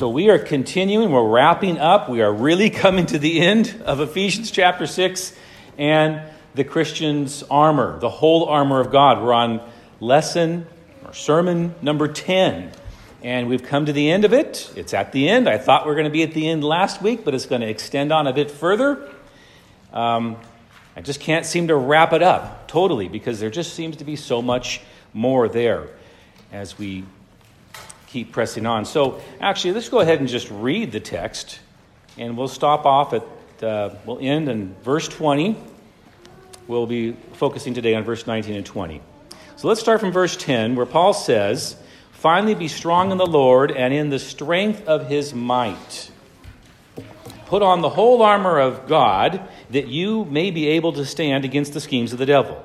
So we are continuing, we're wrapping up, we are really coming to the end of Ephesians chapter 6 and the Christian's armor, the whole armor of God. We're on lesson or sermon number 10. And we've come to the end of it. It's at the end. I thought we were going to be at the end last week, but it's going to extend on a bit further. Um, I just can't seem to wrap it up totally because there just seems to be so much more there as we keep pressing on. So, actually, let's go ahead and just read the text, and we'll stop off at, uh, we'll end in verse 20. We'll be focusing today on verse 19 and 20. So, let's start from verse 10, where Paul says, Finally, be strong in the Lord and in the strength of his might. Put on the whole armor of God that you may be able to stand against the schemes of the devil.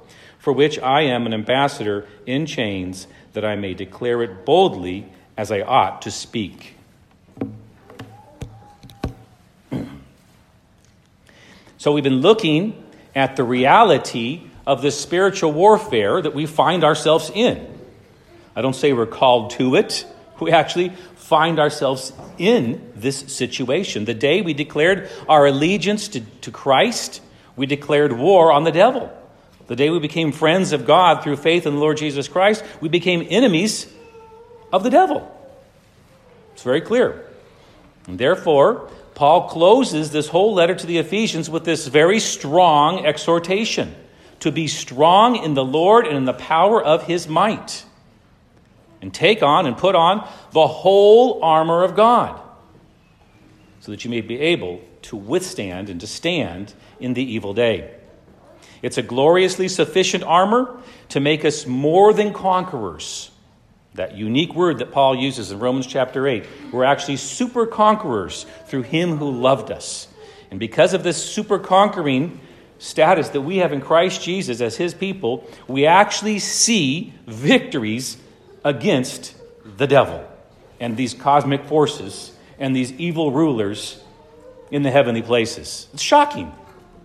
for which I am an ambassador in chains, that I may declare it boldly as I ought to speak. so we've been looking at the reality of this spiritual warfare that we find ourselves in. I don't say we're called to it, we actually find ourselves in this situation. The day we declared our allegiance to, to Christ, we declared war on the devil. The day we became friends of God through faith in the Lord Jesus Christ, we became enemies of the devil. It's very clear. And therefore, Paul closes this whole letter to the Ephesians with this very strong exhortation to be strong in the Lord and in the power of his might, and take on and put on the whole armor of God, so that you may be able to withstand and to stand in the evil day. It's a gloriously sufficient armor to make us more than conquerors. That unique word that Paul uses in Romans chapter 8. We're actually super conquerors through him who loved us. And because of this super conquering status that we have in Christ Jesus as his people, we actually see victories against the devil and these cosmic forces and these evil rulers in the heavenly places. It's shocking.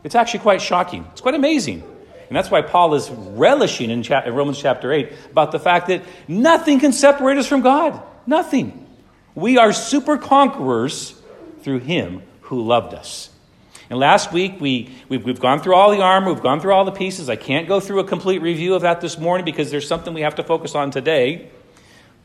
It's actually quite shocking. It's quite amazing. And that's why Paul is relishing in, Romans chapter 8 about the fact that nothing can separate us from God. Nothing. We are super conquerors through him who loved us. And last week, we, we've, we've, gone through all the armor, we've gone through all the pieces. I can't go through a complete review of that this morning because there's something we have to focus on today.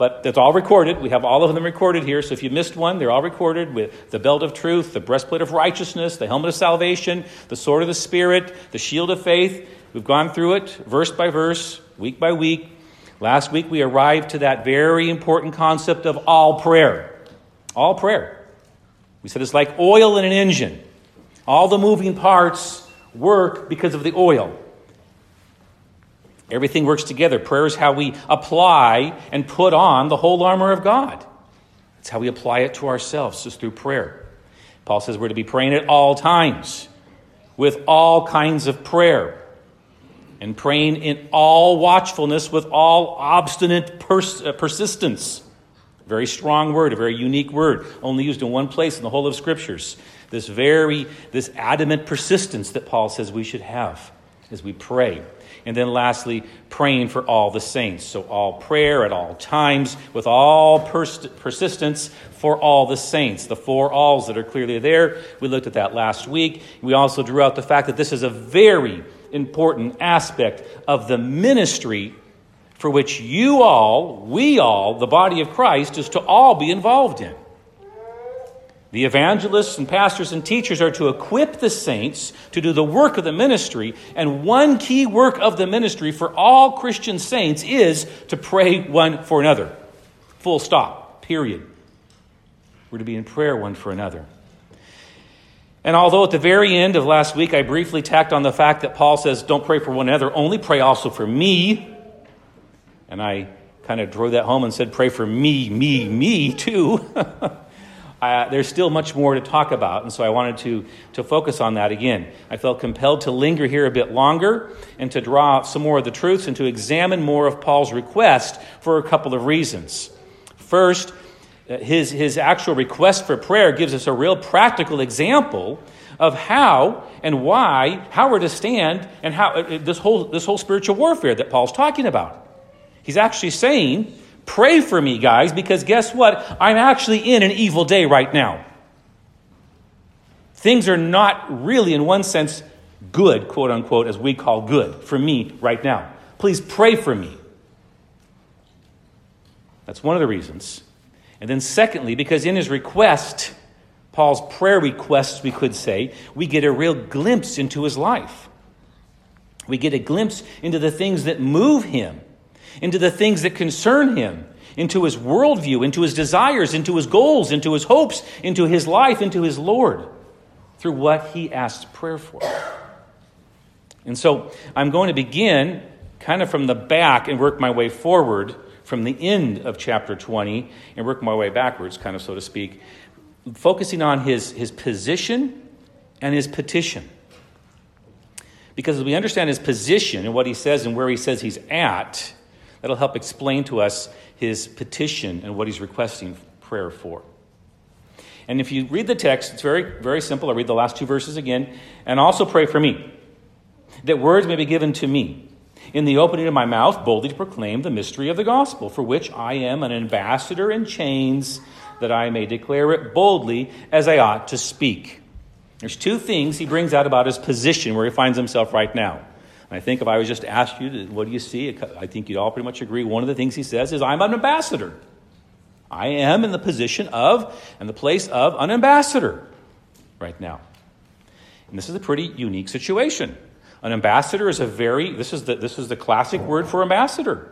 But it's all recorded. We have all of them recorded here. So if you missed one, they're all recorded with the belt of truth, the breastplate of righteousness, the helmet of salvation, the sword of the Spirit, the shield of faith. We've gone through it verse by verse, week by week. Last week we arrived to that very important concept of all prayer. All prayer. We said it's like oil in an engine. All the moving parts work because of the oil. Everything works together. Prayer is how we apply and put on the whole armor of God. It's how we apply it to ourselves, just through prayer. Paul says we're to be praying at all times, with all kinds of prayer, and praying in all watchfulness with all obstinate pers- uh, persistence. Very strong word, a very unique word, only used in one place in the whole of Scriptures. This very, this adamant persistence that Paul says we should have as we pray. And then lastly, praying for all the saints. So, all prayer at all times with all pers- persistence for all the saints. The four alls that are clearly there. We looked at that last week. We also drew out the fact that this is a very important aspect of the ministry for which you all, we all, the body of Christ, is to all be involved in. The evangelists and pastors and teachers are to equip the saints to do the work of the ministry, and one key work of the ministry for all Christian saints is to pray one for another. Full stop, period. We're to be in prayer one for another. And although at the very end of last week I briefly tacked on the fact that Paul says, don't pray for one another, only pray also for me, and I kind of drove that home and said, pray for me, me, me too. uh, there's still much more to talk about, and so I wanted to, to focus on that again. I felt compelled to linger here a bit longer and to draw out some more of the truths and to examine more of Paul's request for a couple of reasons. First, uh, his, his actual request for prayer gives us a real practical example of how and why, how we're to stand, and how uh, this whole, this whole spiritual warfare that Paul's talking about. He's actually saying, Pray for me, guys, because guess what? I'm actually in an evil day right now. Things are not really, in one sense, good, quote unquote, as we call good for me right now. Please pray for me. That's one of the reasons. And then, secondly, because in his request, Paul's prayer requests, we could say, we get a real glimpse into his life. We get a glimpse into the things that move him into the things that concern him, into his worldview, into his desires, into his goals, into his hopes, into his life, into his Lord, through what he asks prayer for. And so I'm going to begin kind of from the back and work my way forward from the end of chapter 20 and work my way backwards, kind of so to speak, focusing on his, his position and his petition. Because as we understand his position and what he says and where he says he's at, That'll help explain to us his petition and what he's requesting prayer for. And if you read the text, it's very, very simple. I'll read the last two verses again. And also pray for me, that words may be given to me in the opening of my mouth boldly to proclaim the mystery of the gospel, for which I am an ambassador in chains, that I may declare it boldly as I ought to speak. There's two things he brings out about his position where he finds himself right now. I think if I was just to ask you, what do you see? I think you'd all pretty much agree. One of the things he says is, I'm an ambassador. I am in the position of and the place of an ambassador right now. And this is a pretty unique situation. An ambassador is a very, this is the, this is the classic word for ambassador.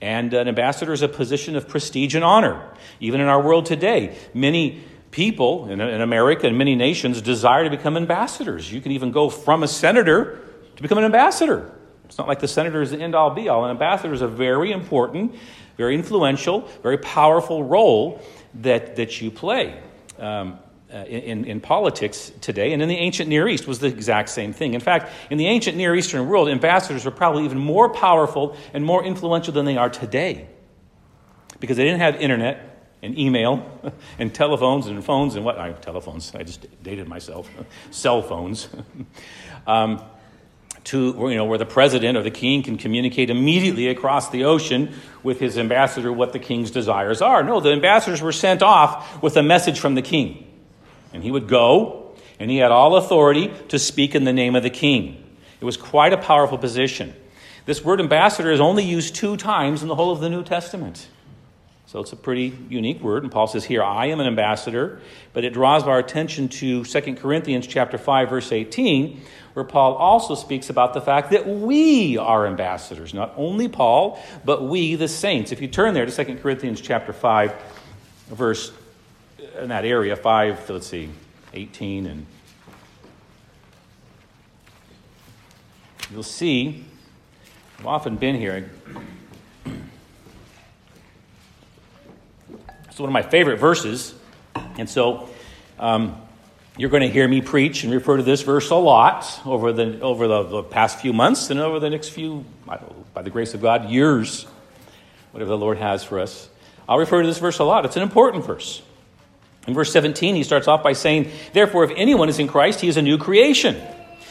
And an ambassador is a position of prestige and honor. Even in our world today, many people in, in America and many nations desire to become ambassadors. You can even go from a senator to become an ambassador. It's not like the senator is the end all be all. An ambassador is a very important, very influential, very powerful role that, that you play. Um, uh, in, in politics today, and in the ancient Near East was the exact same thing. In fact, in the ancient Near Eastern world, ambassadors were probably even more powerful and more influential than they are today because they didn't have internet and email and telephones and phones and what I telephones. I just dated myself. Cell phones. um, to, you know, where the president or the king can communicate immediately across the ocean with his ambassador what the king's desires are. No, the ambassadors were sent off with a message from the king. And he would go, and he had all authority to speak in the name of the king. It was quite a powerful position. This word ambassador is only used two times in the whole of the New Testament. So it's a pretty unique word. And Paul says here, I am an ambassador. But it draws our attention to 2 Corinthians chapter 5, verse 18, where Paul also speaks about the fact that we are ambassadors. Not only Paul, but we, the saints. If you turn there to 2 Corinthians chapter 5, verse in that area, 5, let's see, 18 and you'll see, I've often been here. It's one of my favorite verses. And so um, you're going to hear me preach and refer to this verse a lot over the, over the, the past few months and over the next few, by the grace of God, years, whatever the Lord has for us. I'll refer to this verse a lot. It's an important verse. In verse 17, he starts off by saying, Therefore, if anyone is in Christ, he is a new creation.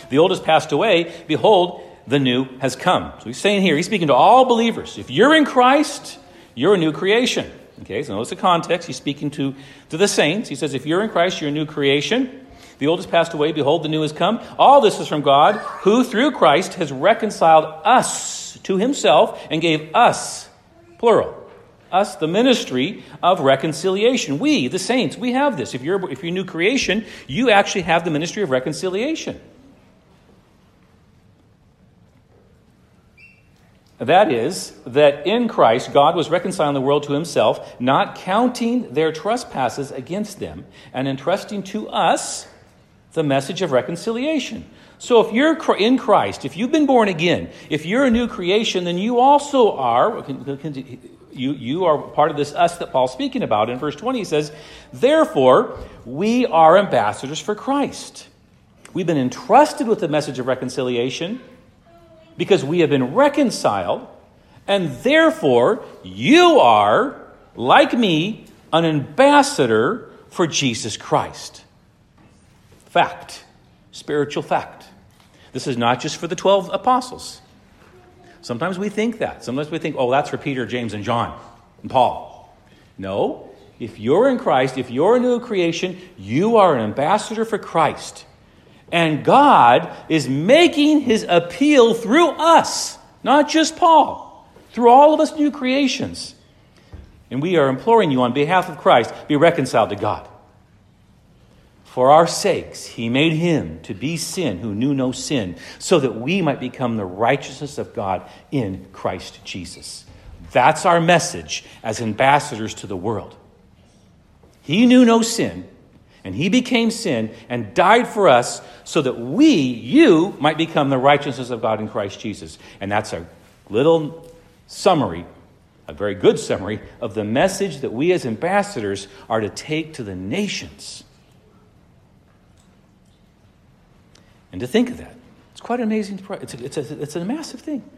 The old has passed away. Behold, the new has come. So he's saying here, he's speaking to all believers. If you're in Christ, you're a new creation. Okay, so notice the context. He's speaking to, to the saints. He says, If you're in Christ, you're a new creation. The old has passed away. Behold, the new has come. All this is from God, who through Christ has reconciled us to himself and gave us, plural, us the ministry of reconciliation. We, the saints, we have this. If you're, if you're a new creation, you actually have the ministry of reconciliation. That is, that in Christ, God was reconciling the world to himself, not counting their trespasses against them, and entrusting to us the message of reconciliation. So if you're in Christ, if you've been born again, if you're a new creation, then you also are, you, you are part of this us that Paul's speaking about. In verse 20, he says, Therefore, we are ambassadors for Christ. We've been entrusted with the message of reconciliation because we have been reconciled, and therefore you are, like me, an ambassador for Jesus Christ. Fact, spiritual fact. This is not just for the 12 apostles. Sometimes we think that. Sometimes we think, oh, that's for Peter, James, and John, and Paul. No. If you're in Christ, if you're a new creation, you are an ambassador for Christ. And God is making his appeal through us, not just Paul, through all of us new creations. And we are imploring you on behalf of Christ, be reconciled to God. For our sakes, he made him to be sin who knew no sin, so that we might become the righteousness of God in Christ Jesus. That's our message as ambassadors to the world. He knew no sin, and he became sin and died for us so that we, you, might become the righteousness of God in Christ Jesus. And that's a little summary, a very good summary, of the message that we as ambassadors are to take to the nations. And to think of that, it's quite amazing. It's, a, it's, a, it's a massive thing.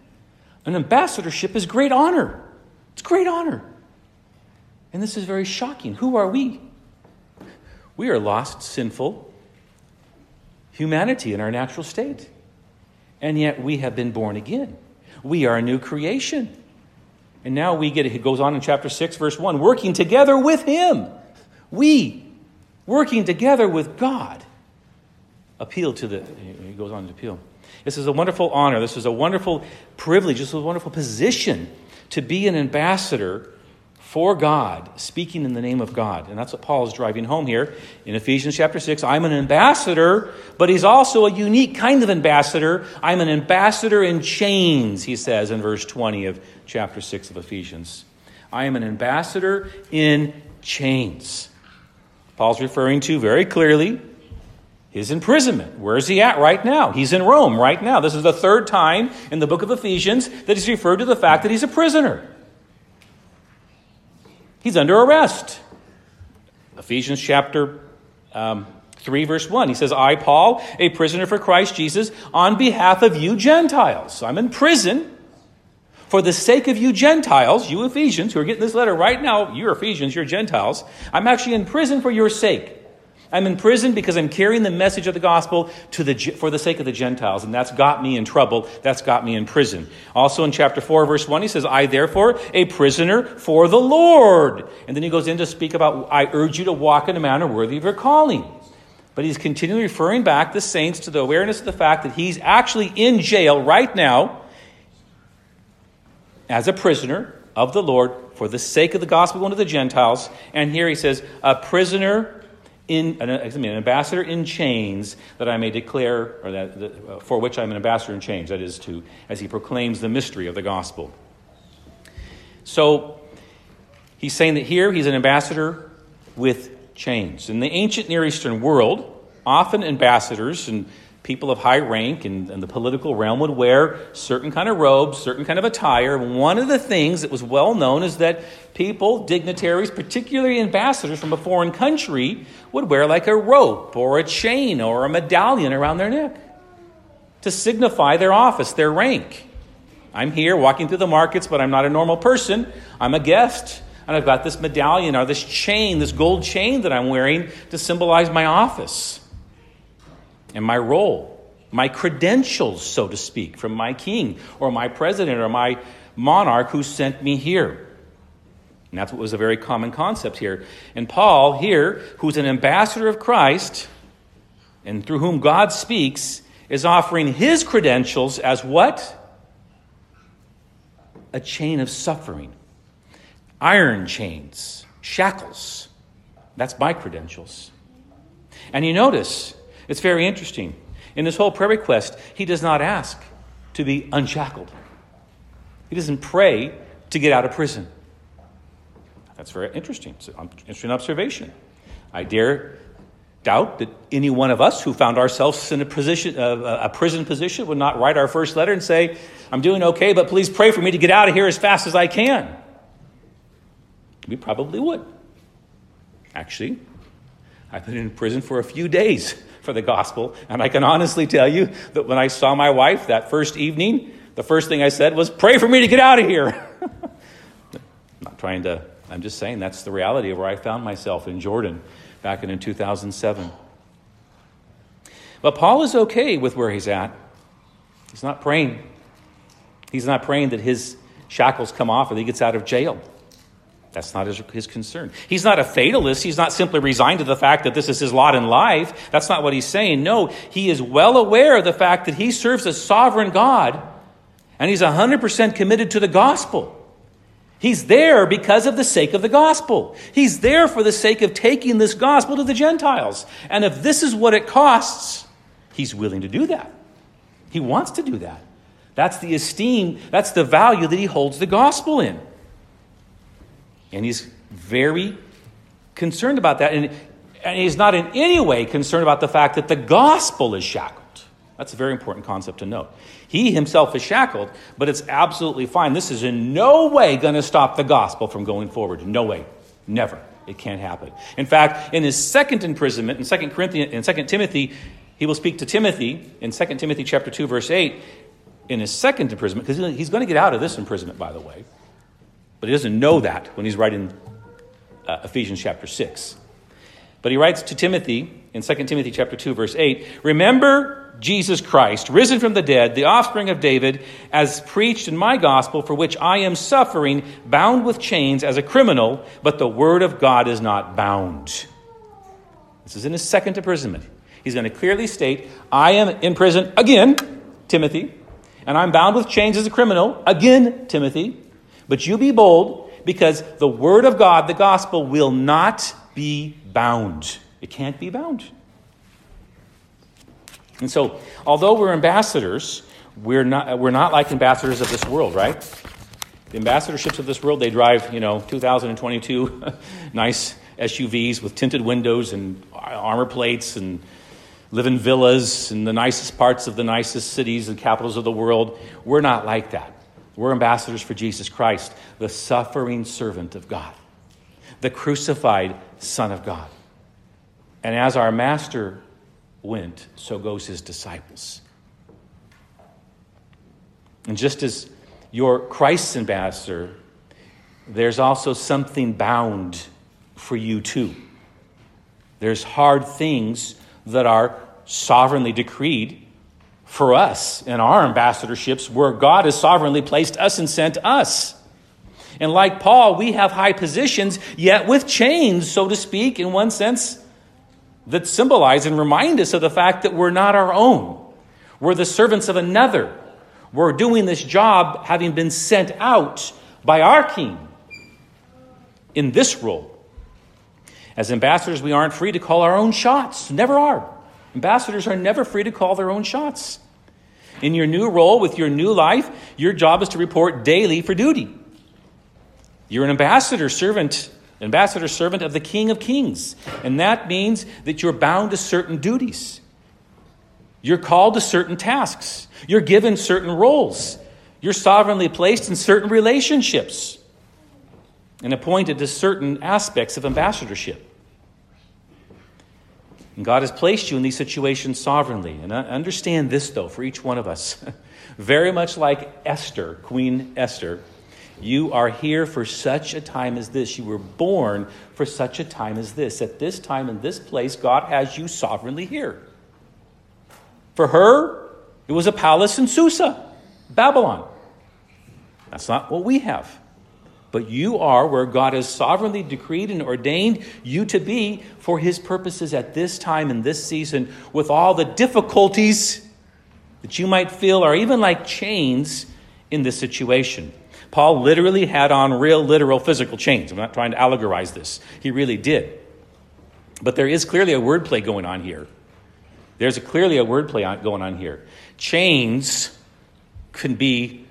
An ambassadorship is great honor. It's great honor. And this is very shocking. Who are we? We are lost, sinful humanity in our natural state. And yet we have been born again. We are a new creation. And now we get, it goes on in chapter 6, verse 1, working together with Him. We, working together with God. Appeal to the, he goes on to appeal. This is a wonderful honor. This is a wonderful privilege. This is a wonderful position to be an ambassador for God, speaking in the name of God. And that's what Paul is driving home here in Ephesians chapter 6. I'm an ambassador, but he's also a unique kind of ambassador. I'm an ambassador in chains, he says in verse 20 of chapter 6 of Ephesians. I am an ambassador in chains. Paul's referring to very clearly his imprisonment. Where is he at right now? He's in Rome right now. This is the third time in the book of Ephesians that he's referred to the fact that he's a prisoner. He's under arrest. Ephesians chapter um, 3, verse 1. He says, I, Paul, a prisoner for Christ Jesus, on behalf of you Gentiles. So I'm in prison for the sake of you Gentiles, you Ephesians, who are getting this letter right now. You're Ephesians, you're Gentiles. I'm actually in prison for your sake. I'm in prison because I'm carrying the message of the gospel to the, for the sake of the Gentiles, and that's got me in trouble. That's got me in prison. Also in chapter 4, verse 1, he says, I therefore, a prisoner for the Lord. And then he goes in to speak about, I urge you to walk in a manner worthy of your calling. But he's continually referring back the saints to the awareness of the fact that he's actually in jail right now as a prisoner of the Lord for the sake of the gospel going to the Gentiles. And here he says, a prisoner in, an, excuse me, an ambassador in chains that I may declare, or that, that, uh, for which I'm an ambassador in chains, that is, to, as he proclaims the mystery of the gospel. So he's saying that here he's an ambassador with chains. In the ancient Near Eastern world, often ambassadors and people of high rank in, the political realm would wear certain kind of robes, certain kind of attire. One of the things that was well known is that people, dignitaries, particularly ambassadors from a foreign country, would wear like a rope or a chain or a medallion around their neck to signify their office, their rank. I'm here walking through the markets, but I'm not a normal person. I'm a guest. And I've got this medallion or this chain, this gold chain that I'm wearing to symbolize my office and my role, my credentials, so to speak, from my king or my president or my monarch who sent me here. And that's what was a very common concept here. And Paul, here, who's an ambassador of Christ and through whom God speaks, is offering his credentials as what? A chain of suffering. iron chains, shackles. That's my credentials. And you notice, it's very interesting. In this whole prayer request, he does not ask to be unshackled. He doesn't pray to get out of prison. That's very interesting. It's an interesting observation. I dare doubt that any one of us who found ourselves in a, position, uh, a prison position would not write our first letter and say, I'm doing okay, but please pray for me to get out of here as fast as I can. We probably would. Actually, I've been in prison for a few days for the gospel, and I can honestly tell you that when I saw my wife that first evening, the first thing I said was, Pray for me to get out of here. Not trying to, I'm just saying that's the reality of where I found myself in Jordan back in 2007. But Paul is okay with where he's at. He's not praying. He's not praying that his shackles come off or that he gets out of jail. That's not his, his concern. He's not a fatalist. He's not simply resigned to the fact that this is his lot in life. That's not what he's saying. No, he is well aware of the fact that he serves a sovereign God and he's 100% committed to the gospel. He's there because of the sake of the gospel. He's there for the sake of taking this gospel to the Gentiles. And if this is what it costs, he's willing to do that. He wants to do that. That's the esteem, that's the value that he holds the gospel in. And he's very concerned about that. And, and he's not in any way concerned about the fact that the gospel is shackled. That's a very important concept to note. He himself is shackled, but it's absolutely fine. This is in no way going to stop the gospel from going forward. No way. Never. It can't happen. In fact, in his second imprisonment, in 2 Corinthians, in 2 Timothy, he will speak to Timothy in 2 Timothy chapter 2, verse 8, in his second imprisonment, because he's going to get out of this imprisonment, by the way. But he doesn't know that when he's writing uh, Ephesians chapter 6. But he writes to Timothy in 2 Timothy chapter 2 verse 8, "Remember Jesus Christ, risen from the dead, the offspring of David, as preached in my gospel, for which I am suffering, bound with chains as a criminal, but the word of God is not bound." This is in his second imprisonment. He's going to clearly state, "I am in prison again, Timothy, and I'm bound with chains as a criminal again, Timothy." But you be bold because the word of God, the gospel, will not be bound. It can't be bound. And so, although we're ambassadors, we're not, we're not like ambassadors of this world, right? The ambassadorships of this world, they drive, you know, 2022 nice SUVs with tinted windows and armor plates and live in villas in the nicest parts of the nicest cities and capitals of the world. We're not like that. We're ambassadors for Jesus Christ, the suffering servant of God, the crucified Son of God. And as our master went, so goes his disciples. And just as you're Christ's ambassador, there's also something bound for you too. There's hard things that are sovereignly decreed for us in our ambassadorships where God has sovereignly placed us and sent us. And like Paul, we have high positions, yet with chains, so to speak, in one sense, that symbolize and remind us of the fact that we're not our own. We're the servants of another. We're doing this job having been sent out by our king in this role. As ambassadors, we aren't free to call our own shots. Never are. Ambassadors are never free to call their own shots. In your new role with your new life, your job is to report daily for duty. You're an ambassador servant, ambassador servant of the King of Kings, and that means that you're bound to certain duties. You're called to certain tasks. You're given certain roles. You're sovereignly placed in certain relationships and appointed to certain aspects of ambassadorship. And God has placed you in these situations sovereignly. And understand this, though, for each one of us. Very much like Esther, Queen Esther, you are here for such a time as this. You were born for such a time as this. At this time, in this place, God has you sovereignly here. For her, it was a palace in Susa, Babylon. That's not what we have but you are where God has sovereignly decreed and ordained you to be for his purposes at this time and this season, with all the difficulties that you might feel are even like chains in this situation. Paul literally had on real, literal, physical chains. I'm not trying to allegorize this. He really did. But there is clearly a wordplay going on here. There's a, clearly a wordplay going on here. Chains can be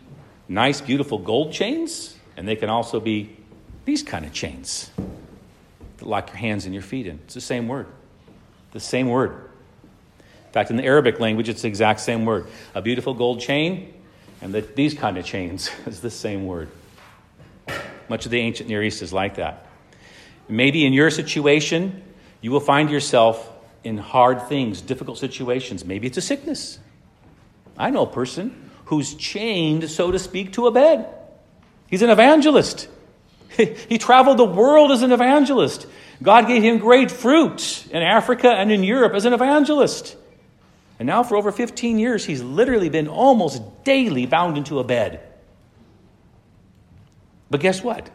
nice, beautiful gold chains, and they can also be these kind of chains that lock your hands and your feet in. It's the same word. The same word. In fact, in the Arabic language, it's the exact same word. A beautiful gold chain and the, these kind of chains is the same word. Much of the ancient Near East is like that. Maybe in your situation, you will find yourself in hard things, difficult situations. Maybe it's a sickness. I know a person who's chained, so to speak, to a bed. He's an evangelist. He traveled the world as an evangelist. God gave him great fruit in Africa and in Europe as an evangelist. And now, for over 15 years, he's literally been almost daily bound into a bed. But guess what?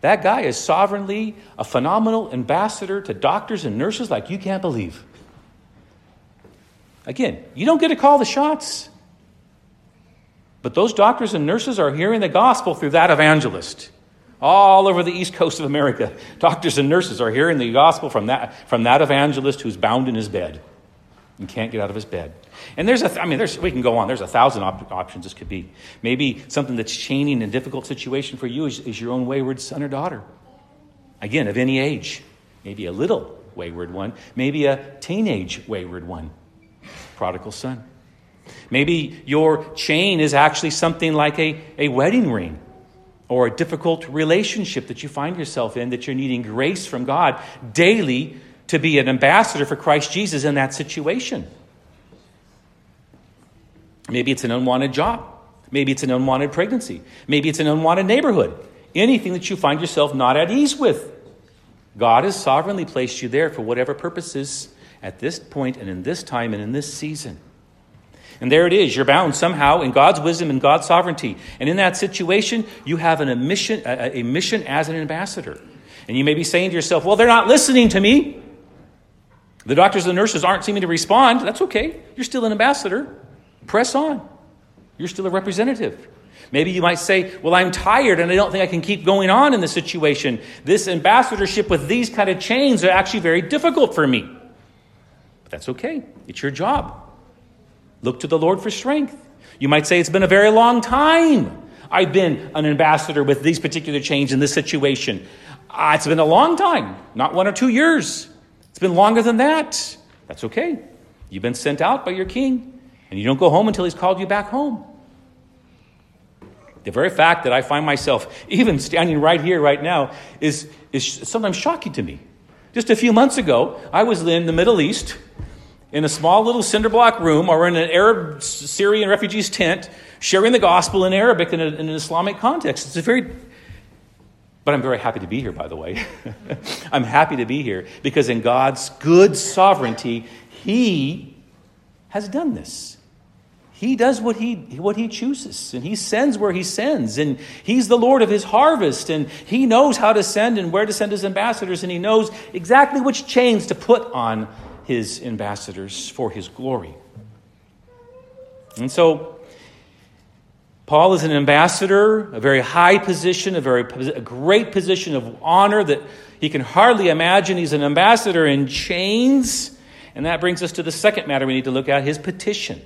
That guy is sovereignly a phenomenal ambassador to doctors and nurses like you can't believe. Again, you don't get to call the shots. But those doctors and nurses are hearing the gospel through that evangelist. All over the east coast of America, doctors and nurses are hearing the gospel from that, from that evangelist who's bound in his bed and can't get out of his bed. And there's a, I mean, there's, we can go on. There's a thousand op- options this could be. Maybe something that's chaining a difficult situation for you is, is your own wayward son or daughter. Again, of any age. Maybe a little wayward one. Maybe a teenage wayward one. Prodigal son. Maybe your chain is actually something like a, a wedding ring or a difficult relationship that you find yourself in that you're needing grace from God daily to be an ambassador for Christ Jesus in that situation. Maybe it's an unwanted job. Maybe it's an unwanted pregnancy. Maybe it's an unwanted neighborhood. Anything that you find yourself not at ease with. God has sovereignly placed you there for whatever purposes at this point and in this time and in this season. And there it is. You're bound somehow in God's wisdom and God's sovereignty. And in that situation, you have an, a, mission, a, a mission as an ambassador. And you may be saying to yourself, well, they're not listening to me. The doctors and the nurses aren't seeming to respond. That's okay. You're still an ambassador. Press on. You're still a representative. Maybe you might say, Well, I'm tired and I don't think I can keep going on in this situation. This ambassadorship with these kind of chains are actually very difficult for me. But that's okay. It's your job. Look to the Lord for strength. You might say, It's been a very long time I've been an ambassador with these particular chains in this situation. Uh, it's been a long time, not one or two years. It's been longer than that. That's okay. You've been sent out by your king, and you don't go home until he's called you back home. The very fact that I find myself even standing right here, right now, is, is sometimes shocking to me. Just a few months ago, I was in the Middle East in a small little cinder block room or in an Arab Syrian refugee's tent, sharing the gospel in Arabic in, a, in an Islamic context. It's a very but I'm very happy to be here, by the way. I'm happy to be here because in God's good sovereignty, He has done this. He does what he, what he chooses, and he sends where he sends, and he's the Lord of his harvest, and he knows how to send and where to send his ambassadors, and he knows exactly which chains to put on his ambassadors for his glory. And so Paul is an ambassador, a very high position, a very a great position of honor that he can hardly imagine. He's an ambassador in chains. And that brings us to the second matter we need to look at his petition.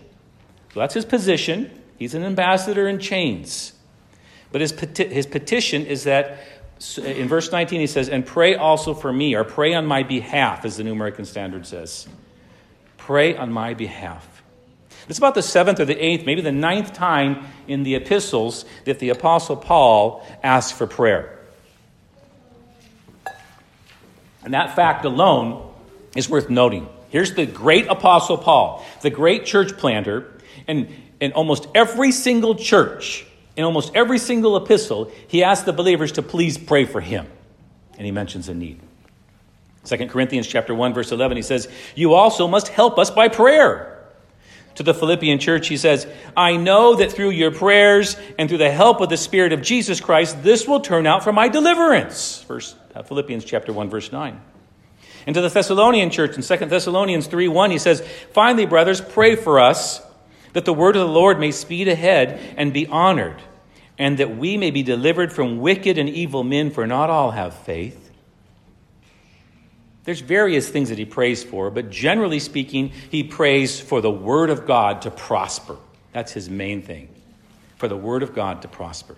So that's his position. He's an ambassador in chains. But his, peti- his petition is that in verse 19 he says, And pray also for me, or pray on my behalf, as the New American Standard says. Pray on my behalf. It's about the seventh or the eighth, maybe the ninth time in the epistles that the Apostle Paul asks for prayer. And that fact alone is worth noting. Here's the great Apostle Paul, the great church planter, and in almost every single church, in almost every single epistle, he asks the believers to please pray for him. And he mentions a need. 2 Corinthians chapter 1 verse 11 he says, "You also must help us by prayer." to the Philippian church, he says, I know that through your prayers and through the help of the Spirit of Jesus Christ, this will turn out for my deliverance. First, uh, Philippians chapter 1, verse 9. And to the Thessalonian church in 2 Thessalonians 3 1, he says, Finally, brothers, pray for us that the word of the Lord may speed ahead and be honored, and that we may be delivered from wicked and evil men, for not all have faith. There's various things that he prays for, but generally speaking, he prays for the Word of God to prosper. That's his main thing, for the Word of God to prosper.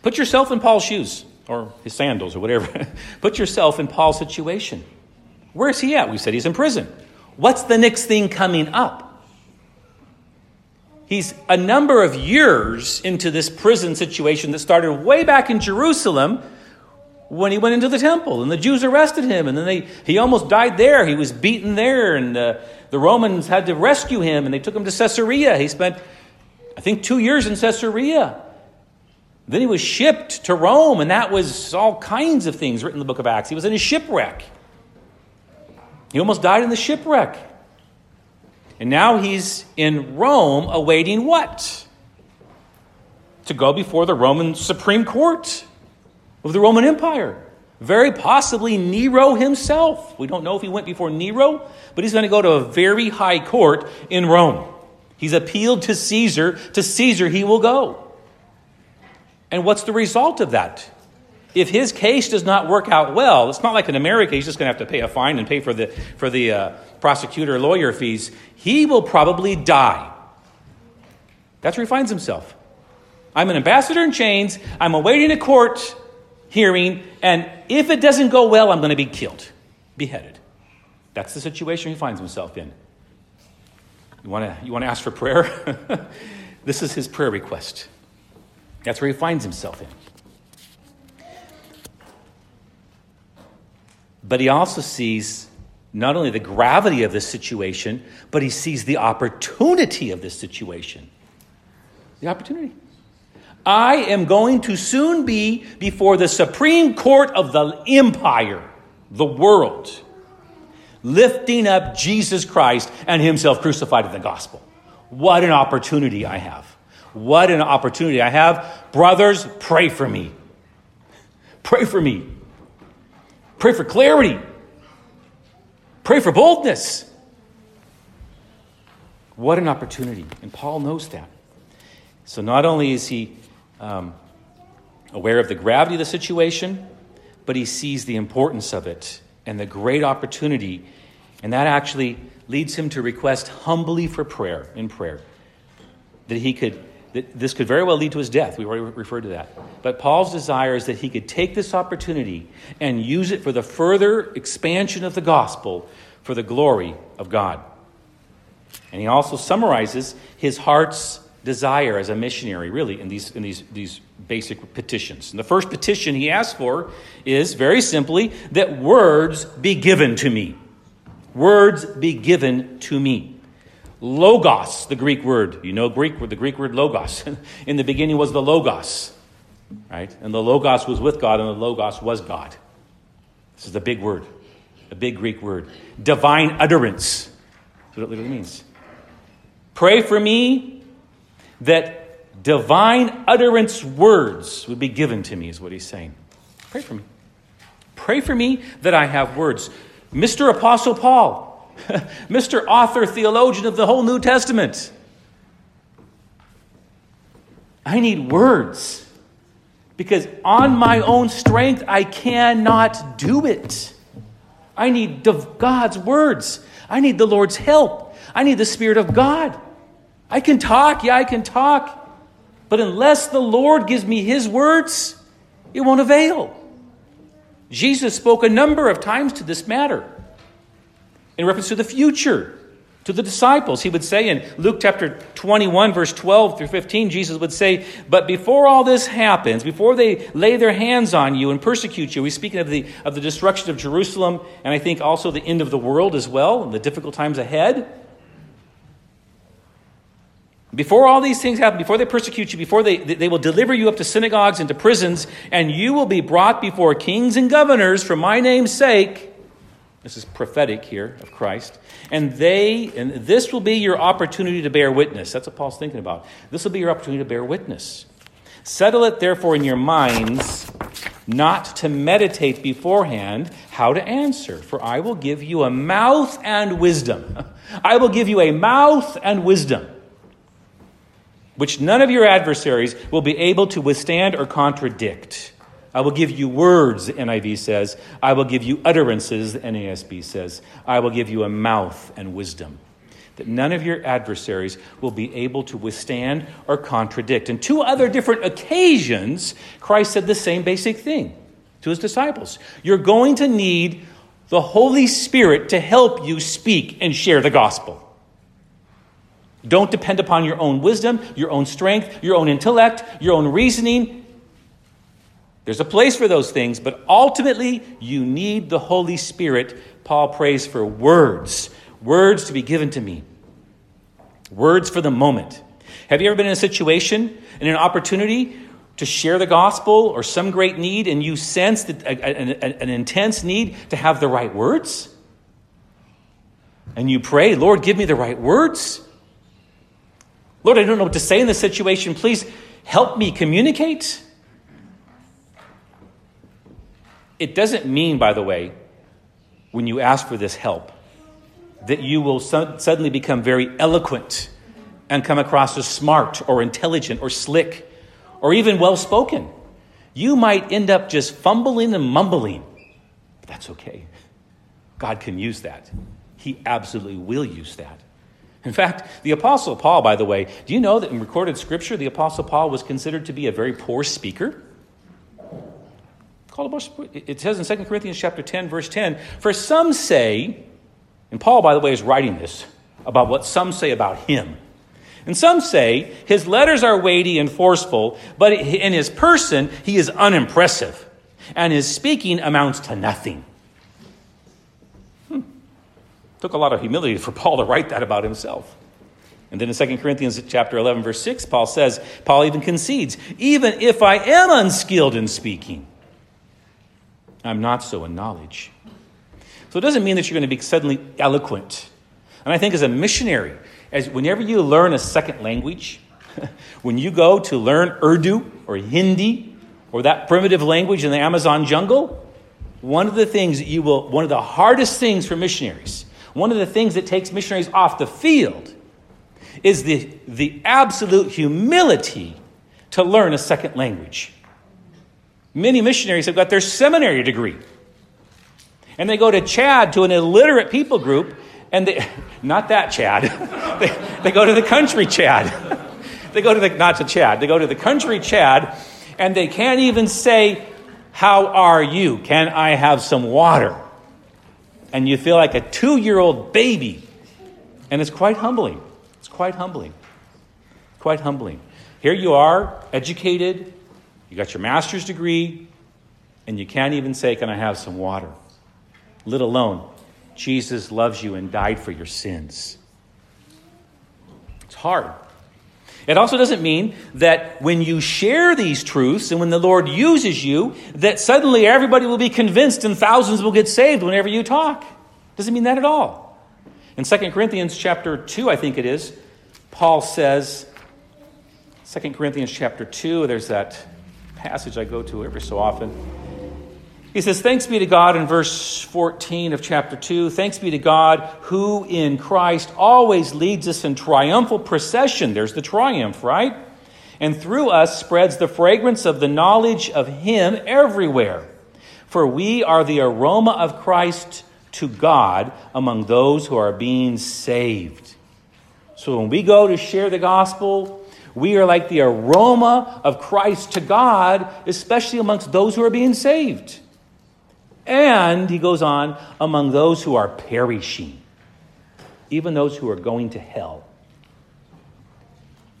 Put yourself in Paul's shoes, or his sandals, or whatever. Put yourself in Paul's situation. Where is he at? We said he's in prison. What's the next thing coming up? He's a number of years into this prison situation that started way back in Jerusalem when he went into the temple and the Jews arrested him and then they, he almost died there. He was beaten there and uh, the Romans had to rescue him and they took him to Caesarea. He spent, I think, two years in Caesarea. Then he was shipped to Rome and that was all kinds of things written in the book of Acts. He was in a shipwreck. He almost died in the shipwreck. And now he's in Rome awaiting what? To go before the Roman Supreme Court of the Roman Empire. Very possibly Nero himself. We don't know if he went before Nero, but he's going to go to a very high court in Rome. He's appealed to Caesar. To Caesar he will go. And what's the result of that? If his case does not work out well, it's not like in America, he's just going to have to pay a fine and pay for the, for the uh, prosecutor lawyer fees. He will probably die. That's where he finds himself. I'm an ambassador in chains. I'm awaiting a court hearing, and if it doesn't go well, I'm going to be killed, beheaded. That's the situation he finds himself in. You want to, you want to ask for prayer? this is his prayer request. That's where he finds himself in. But he also sees not only the gravity of this situation, but he sees the opportunity of this situation. The opportunity. I am going to soon be before the Supreme Court of the empire, the world, lifting up Jesus Christ and Himself crucified in the gospel. What an opportunity I have. What an opportunity I have. Brothers, pray for me. Pray for me. Pray for clarity. Pray for boldness. What an opportunity. And Paul knows that. So not only is he um, aware of the gravity of the situation, but he sees the importance of it and the great opportunity. And that actually leads him to request humbly for prayer, in prayer, that he could, this could very well lead to his death. We already referred to that. But Paul's desire is that he could take this opportunity and use it for the further expansion of the gospel for the glory of God. And he also summarizes his heart's desire as a missionary, really, in these, in these, these basic petitions. And the first petition he asks for is very simply that words be given to me. Words be given to me. Logos, the Greek word. You know Greek, the Greek word logos. in the beginning was the logos, right? And the logos was with God, and the logos was God. This is a big word, a big Greek word. Divine utterance. That's what it literally means. Pray for me that divine utterance words would be given to me, is what he's saying. Pray for me. Pray for me that I have words. Mr. Apostle Paul, Mr. Author, theologian of the whole New Testament. I need words because on my own strength I cannot do it. I need God's words. I need the Lord's help. I need the Spirit of God. I can talk, yeah, I can talk. But unless the Lord gives me His words, it won't avail. Jesus spoke a number of times to this matter in reference to the future, to the disciples. He would say in Luke chapter 21, verse 12 through 15, Jesus would say, But before all this happens, before they lay their hands on you and persecute you, he's speaking of the, of the destruction of Jerusalem and I think also the end of the world as well, and the difficult times ahead. Before all these things happen, before they persecute you, before they, they will deliver you up to synagogues and to prisons, and you will be brought before kings and governors for my name's sake. This is prophetic here of Christ. And they, and this will be your opportunity to bear witness. That's what Paul's thinking about. This will be your opportunity to bear witness. Settle it therefore in your minds not to meditate beforehand how to answer, for I will give you a mouth and wisdom. I will give you a mouth and wisdom. which none of your adversaries will be able to withstand or contradict. I will give you words, NIV says. I will give you utterances, NASB says. I will give you a mouth and wisdom. That none of your adversaries will be able to withstand or contradict. And two other different occasions, Christ said the same basic thing to his disciples. You're going to need the Holy Spirit to help you speak and share the gospel. Don't depend upon your own wisdom, your own strength, your own intellect, your own reasoning. There's a place for those things, but ultimately, you need the Holy Spirit. Paul prays for words, words to be given to me, words for the moment. Have you ever been in a situation, in an opportunity to share the gospel or some great need, and you sense that an intense need to have the right words? And you pray, Lord, give me the right words. Lord, I don't know what to say in this situation. Please help me communicate. It doesn't mean, by the way, when you ask for this help, that you will suddenly become very eloquent and come across as smart or intelligent or slick or even well spoken. You might end up just fumbling and mumbling. But that's okay. God can use that. He absolutely will use that. In fact, the Apostle Paul, by the way, do you know that in recorded scripture, the Apostle Paul was considered to be a very poor speaker? It says in 2 Corinthians chapter 10, verse 10, for some say, and Paul, by the way, is writing this about what some say about him. And some say his letters are weighty and forceful, but in his person, he is unimpressive, and his speaking amounts to nothing. Hmm. Took a lot of humility for Paul to write that about himself. And then in 2 Corinthians chapter 11 verse 6 Paul says, Paul even concedes, even if I am unskilled in speaking, I'm not so in knowledge. So it doesn't mean that you're going to be suddenly eloquent. And I think as a missionary, as whenever you learn a second language, when you go to learn Urdu or Hindi or that primitive language in the Amazon jungle, one of the things that you will, one of the hardest things for missionaries one of the things that takes missionaries off the field is the, the absolute humility to learn a second language. Many missionaries have got their seminary degree. And they go to Chad to an illiterate people group, and they, not that Chad, they, they go to the country Chad. they go to the, not to Chad, they go to the country Chad, and they can't even say, How are you? Can I have some water? and you feel like a two year old baby. And it's quite humbling. It's quite humbling. Quite humbling. Here you are, educated, you got your master's degree, and you can't even say, Can I have some water? Let alone, Jesus loves you and died for your sins. It's hard. It also doesn't mean that when you share these truths and when the Lord uses you, that suddenly everybody will be convinced and thousands will get saved whenever you talk. Doesn't mean that at all. In 2 Corinthians chapter 2, I think it is, Paul says, 2 Corinthians chapter 2, there's that passage I go to every so often. He says, Thanks be to God in verse 14 of chapter 2. Thanks be to God who in Christ always leads us in triumphal procession. There's the triumph, right? And through us spreads the fragrance of the knowledge of Him everywhere. For we are the aroma of Christ to God among those who are being saved. So when we go to share the gospel, we are like the aroma of Christ to God, especially amongst those who are being saved. And, he goes on, among those who are perishing, even those who are going to hell.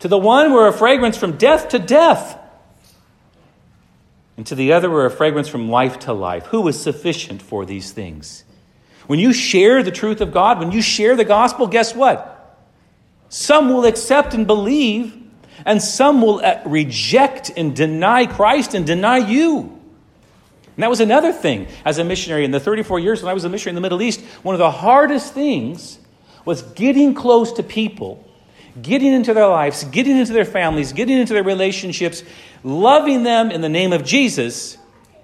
To the one, we're a fragrance from death to death. And to the other, we're a fragrance from life to life. Who is sufficient for these things? When you share the truth of God, when you share the gospel, guess what? Some will accept and believe, and some will uh, reject and deny Christ and deny you. And that was another thing as a missionary in the 34 years when I was a missionary in the Middle East. One of the hardest things was getting close to people, getting into their lives, getting into their families, getting into their relationships, loving them in the name of Jesus.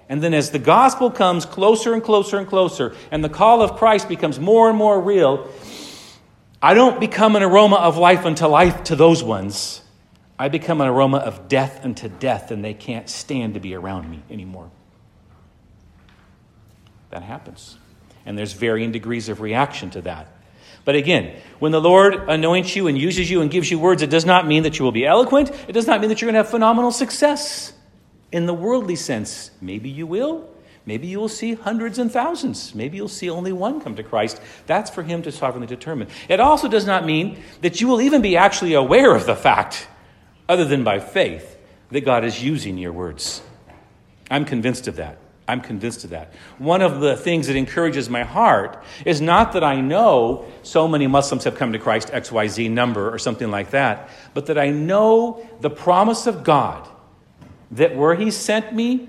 And then as the gospel comes closer and closer and closer, and the call of Christ becomes more and more real, I don't become an aroma of life unto life to those ones. I become an aroma of death unto death, and they can't stand to be around me anymore. That happens. And there's varying degrees of reaction to that. But again, when the Lord anoints you and uses you and gives you words, it does not mean that you will be eloquent. It does not mean that you're going to have phenomenal success in the worldly sense. Maybe you will. Maybe you will see hundreds and thousands. Maybe you'll see only one come to Christ. That's for Him to sovereignly determine. It also does not mean that you will even be actually aware of the fact, other than by faith, that God is using your words. I'm convinced of that. I'm convinced of that. One of the things that encourages my heart is not that I know so many Muslims have come to Christ, XYZ number or something like that, but that I know the promise of God that where He sent me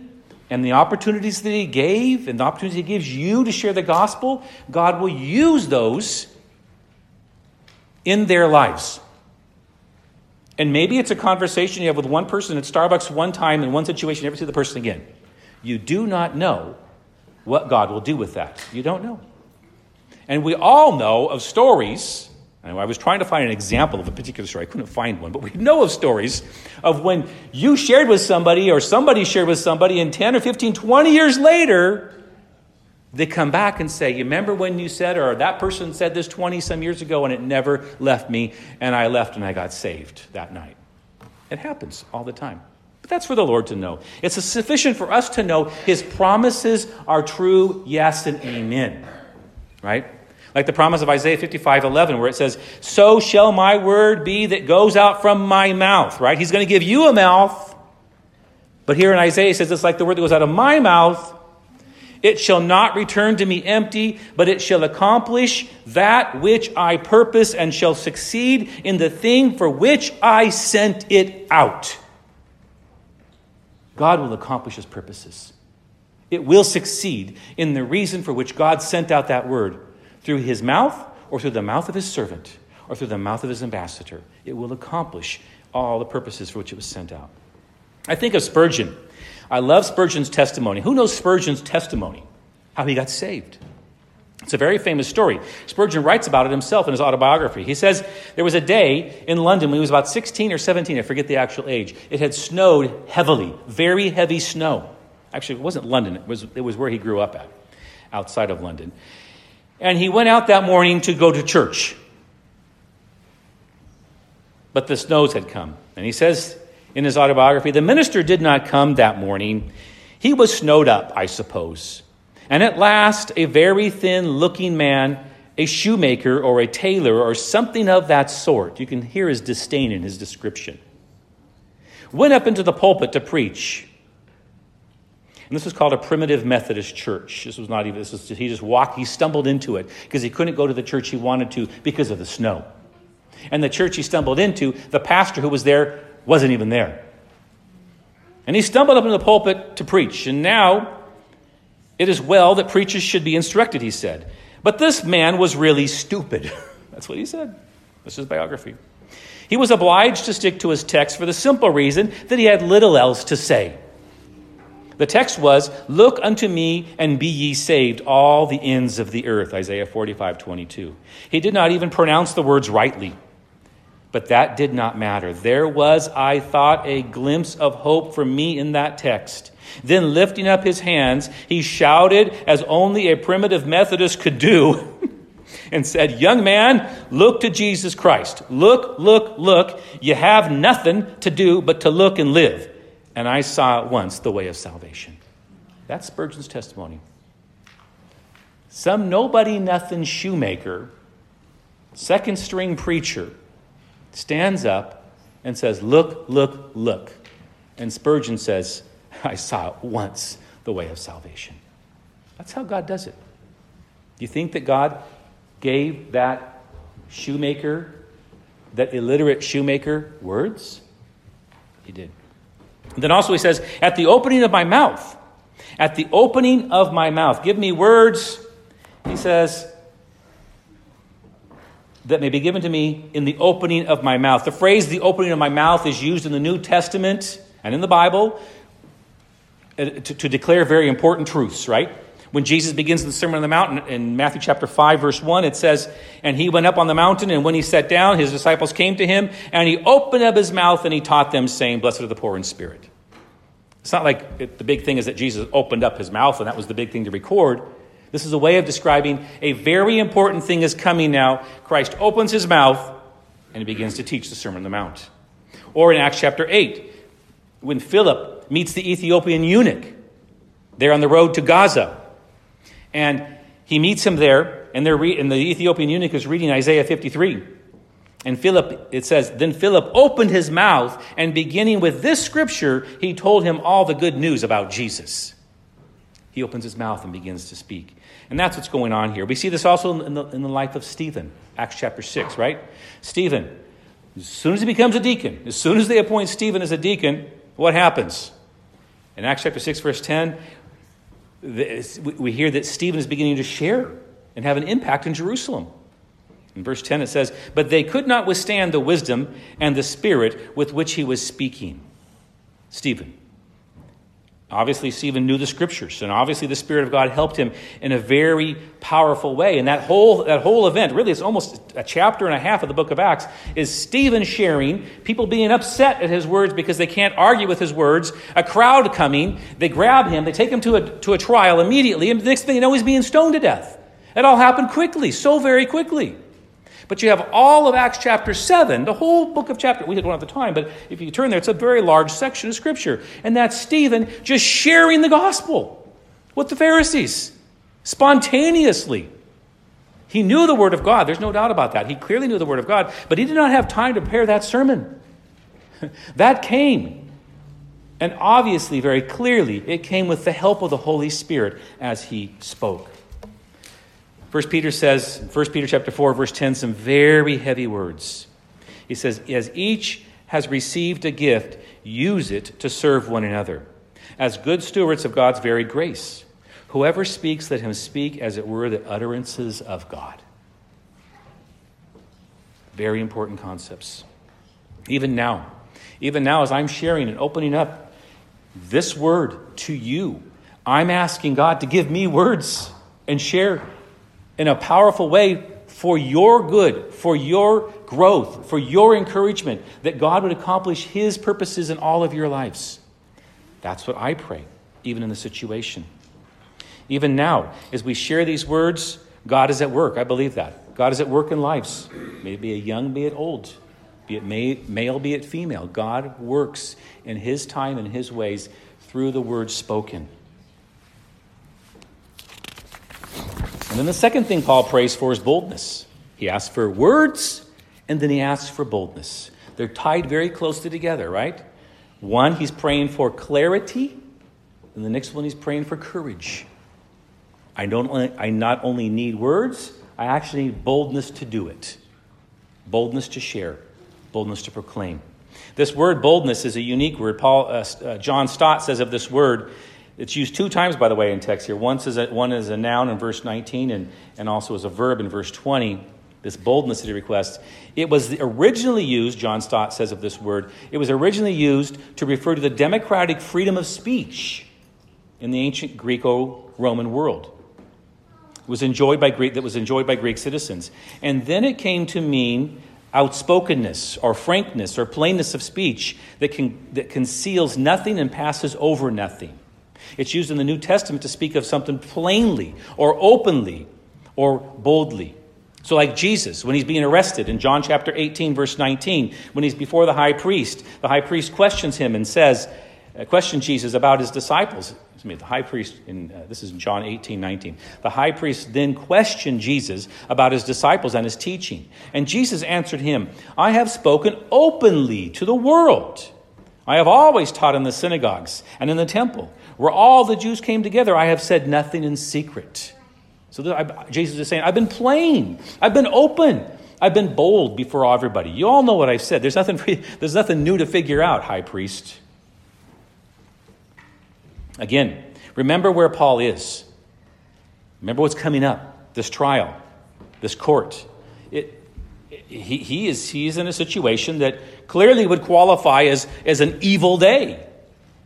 and the opportunities that He gave and the opportunities He gives you to share the gospel, God will use those in their lives. And maybe it's a conversation you have with one person at Starbucks one time in one situation, you never see the person again. You do not know what God will do with that. You don't know. And we all know of stories. I was trying to find an example of a particular story. I couldn't find one, but we know of stories of when you shared with somebody or somebody shared with somebody, and 10 or 15, 20 years later, they come back and say, You remember when you said, or that person said this 20 some years ago, and it never left me, and I left and I got saved that night. It happens all the time. But that's for the Lord to know. It's sufficient for us to know His promises are true, yes, and amen. Right? Like the promise of Isaiah 55 11, where it says, So shall my word be that goes out from my mouth. Right? He's going to give you a mouth. But here in Isaiah, it says it's like the word that goes out of my mouth. It shall not return to me empty, but it shall accomplish that which I purpose and shall succeed in the thing for which I sent it out. God will accomplish his purposes. It will succeed in the reason for which God sent out that word through his mouth or through the mouth of his servant or through the mouth of his ambassador. It will accomplish all the purposes for which it was sent out. I think of Spurgeon. I love Spurgeon's testimony. Who knows Spurgeon's testimony? How he got saved. It's a very famous story. Spurgeon writes about it himself in his autobiography. He says there was a day in London when he was about 16 or 17, I forget the actual age. It had snowed heavily, very heavy snow. Actually, it wasn't London, it was, it was where he grew up at, outside of London. And he went out that morning to go to church. But the snows had come. And he says in his autobiography the minister did not come that morning. He was snowed up, I suppose. And at last, a very thin looking man, a shoemaker or a tailor or something of that sort, you can hear his disdain in his description, went up into the pulpit to preach. And this was called a primitive Methodist church. This was not even, this was, he just walked, he stumbled into it because he couldn't go to the church he wanted to because of the snow. And the church he stumbled into, the pastor who was there wasn't even there. And he stumbled up into the pulpit to preach. And now it is well that preachers should be instructed, he said. But this man was really stupid. That's what he said. This is biography. He was obliged to stick to his text for the simple reason that he had little else to say. The text was, Look unto me and be ye saved, all the ends of the earth, Isaiah 45 22. He did not even pronounce the words rightly. But that did not matter. There was, I thought, a glimpse of hope for me in that text. Then, lifting up his hands, he shouted as only a primitive Methodist could do. and said, Young man, look to Jesus Christ. Look, look, look. You have nothing to do but to look and live. And I saw at once the way of salvation. That's Spurgeon's testimony. Some nobody nothing shoemaker, second string preacher, stands up and says, Look, look, look. And Spurgeon says, I saw it once the way of salvation. That's how God does it. Do you think that God gave that shoemaker, that illiterate shoemaker, words? He did. then also he says, At the opening of my mouth, at the opening of my mouth, give me words, he says, that may be given to me in the opening of my mouth. The phrase the opening of my mouth is used in the New Testament and in the Bible uh, to, to declare very important truths, right? When Jesus begins the Sermon on the Mount in Matthew chapter 5, verse 1, it says, And he went up on the mountain, and when he sat down, his disciples came to him, and he opened up his mouth and he taught them, saying, Blessed are the poor in spirit. It's not like it, the big thing is that Jesus opened up his mouth and that was the big thing to record. This is a way of describing a very important thing is coming now. Christ opens his mouth and he begins to teach the Sermon on the Mount. Or in Acts chapter 8, when Philip meets the Ethiopian eunuch there on the road to Gaza. And he meets him there, and, re- and the Ethiopian eunuch is reading Isaiah 53. And Philip, it says, then Philip opened his mouth, and beginning with this scripture, he told him all the good news about Jesus. He opens his mouth and begins to speak. And that's what's going on here. We see this also in the, in the life of Stephen, Acts chapter 6, right? Stephen, as soon as he becomes a deacon, as soon as they appoint Stephen as a deacon, what happens? In Acts chapter 6, verse 10, we hear that Stephen is beginning to share and have an impact in Jerusalem. In verse 10, it says, But they could not withstand the wisdom and the spirit with which he was speaking. Stephen. Obviously, Stephen knew the scriptures, and obviously the Spirit of God helped him in a very powerful way. And that whole, that whole event, really, it's almost a chapter and a half of the book of Acts, is Stephen sharing, people being upset at his words because they can't argue with his words, a crowd coming, they grab him, they take him to a, to a trial immediately, and the next thing you know, he's being stoned to death. It all happened quickly, so very quickly. But you have all of Acts chapter 7, the whole book of chapter. We don't have the time, but if you turn there, it's a very large section of Scripture. And that's Stephen just sharing the gospel with the Pharisees spontaneously. He knew the Word of God. There's no doubt about that. He clearly knew the Word of God, but he did not have time to prepare that sermon. that came. And obviously, very clearly, it came with the help of the Holy Spirit as he spoke. First Peter says, 1 Peter chapter 4, verse 10, some very heavy words. He says, As each has received a gift, use it to serve one another, as good stewards of God's varied grace. Whoever speaks, let him speak as it were the utterances of God. Very important concepts. Even now, even now, as I'm sharing and opening up this word to you, I'm asking God to give me words and share in a powerful way for your good, for your growth, for your encouragement, that God would accomplish His purposes in all of your lives. That's what I pray, even in the situation. Even now, as we share these words, God is at work. I believe that. God is at work in lives. May it be a young, be it old, be it male, be it female. God works in His time and His ways through the words spoken. And then the second thing Paul prays for is boldness. He asks for words, and then he asks for boldness. They're tied very closely together, right? One, he's praying for clarity, and the next one, he's praying for courage. I, don't, I not only need words, I actually need boldness to do it, boldness to share, boldness to proclaim. This word boldness is a unique word. Paul, uh, uh, John Stott says of this word, it's used two times, by the way, in text here. Once as a, one is a noun in verse 19 and, and also as a verb in verse 20, this boldness that he requests. It was originally used, John Stott says of this word, it was originally used to refer to the democratic freedom of speech in the ancient Greco Roman world. It was enjoyed by Greek, that was enjoyed by Greek citizens. And then it came to mean outspokenness or frankness or plainness of speech that, can, that conceals nothing and passes over nothing. It's used in the New Testament to speak of something plainly or openly or boldly. So, like Jesus, when he's being arrested in John chapter 18, verse 19, when he's before the high priest, the high priest questions him and says, uh, questions Jesus about his disciples. The high priest, in, uh, this is in John 18, 19. The high priest then questioned Jesus about his disciples and his teaching. And Jesus answered him, I have spoken openly to the world. I have always taught in the synagogues and in the temple where all the Jews came together, I have said nothing in secret. So Jesus is saying, I've been plain, I've been open, I've been bold before everybody. You all know what I've said. There's nothing, there's nothing new to figure out, high priest. Again, remember where Paul is. Remember what's coming up this trial, this court. It, he, he, is, he is in a situation that clearly would qualify as, as an evil day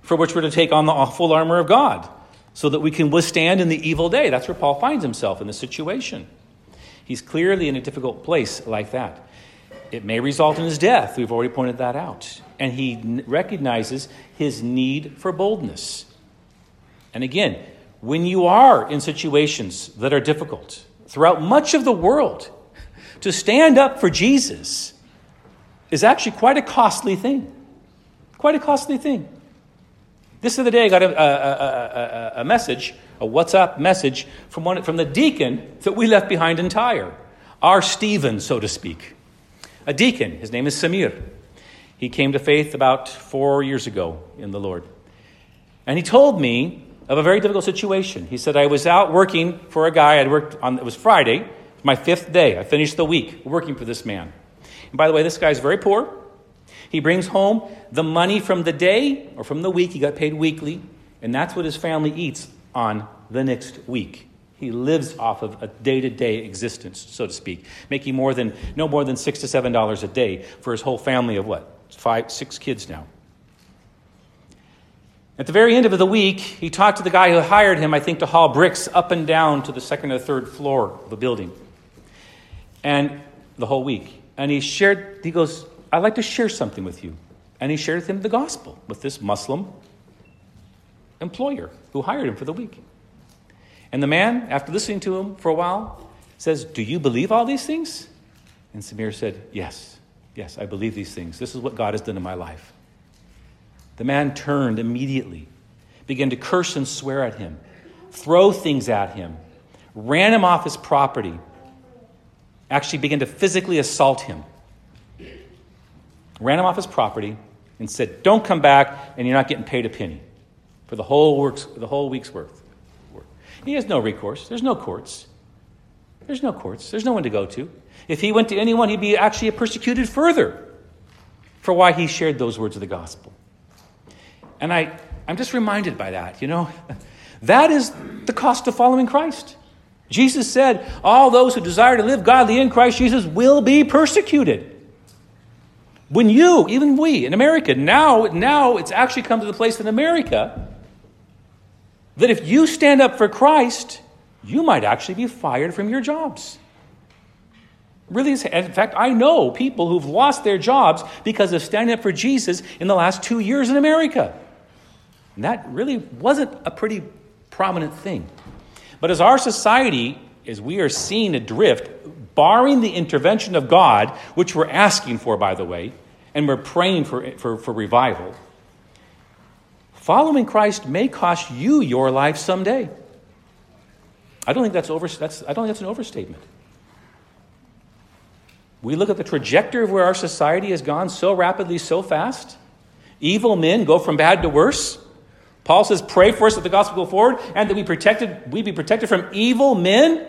for which we're to take on the awful armor of God. so that we can withstand in the evil day. That's where Paul finds himself in this situation. He's clearly in a difficult place like that. It may result in his death. We've already pointed that out. And he recognizes his need for boldness. And again, when you are in situations that are difficult throughout much of the world, to stand up for Jesus is actually quite a costly thing. Quite a costly thing. This other day, I got a, a, a, a message, a WhatsApp message from, one, from the deacon that we left behind in Tyre, our Stephen, so to speak. A deacon, his name is Samir. He came to faith about four years ago in the Lord. And he told me of a very difficult situation. He said, I was out working for a guy I'd worked on, it was Friday, my fifth day. I finished the week working for this man. And by the way, this guy's very poor. He brings home the money from the day or from the week. He got paid weekly, and that's what his family eats on the next week. He lives off of a day to day existence, so to speak, making more than, no more than six to seven dollars a day for his whole family of what? Five, six kids now. At the very end of the week, he talked to the guy who hired him, I think, to haul bricks up and down to the second or third floor of a building. And the whole week. And he shared, he goes, I'd like to share something with you. And he shared with him the gospel with this Muslim employer who hired him for the week. And the man, after listening to him for a while, says, Do you believe all these things? And Samir said, Yes, yes, I believe these things. This is what God has done in my life. The man turned immediately, began to curse and swear at him, throw things at him, ran him off his property, actually began to physically assault him. Ran him off his property and said, Don't come back, and you're not getting paid a penny for the whole, works, the whole week's worth. He has no recourse. There's no courts. There's no courts. There's no one to go to. If he went to anyone, he'd be actually persecuted further for why he shared those words of the gospel. And I, I'm just reminded by that, you know. That is the cost of following Christ. Jesus said, All those who desire to live godly in Christ Jesus will be persecuted. When you, even we in America, now, now it's actually come to the place in America that if you stand up for Christ, you might actually be fired from your jobs. Really, in fact, I know people who've lost their jobs because of standing up for Jesus in the last two years in America. And that really wasn't a pretty prominent thing. But as our society, as we are seeing adrift, barring the intervention of God, which we're asking for, by the way, and we're praying for, for, for revival, following Christ may cost you your life someday. I don't think that's, over, that's, I don't think that's an overstatement. We look at the trajectory of where our society has gone so rapidly, so fast. Evil men go from bad to worse. Paul says, pray for us that the gospel go forward and that we, protected, we be protected from evil men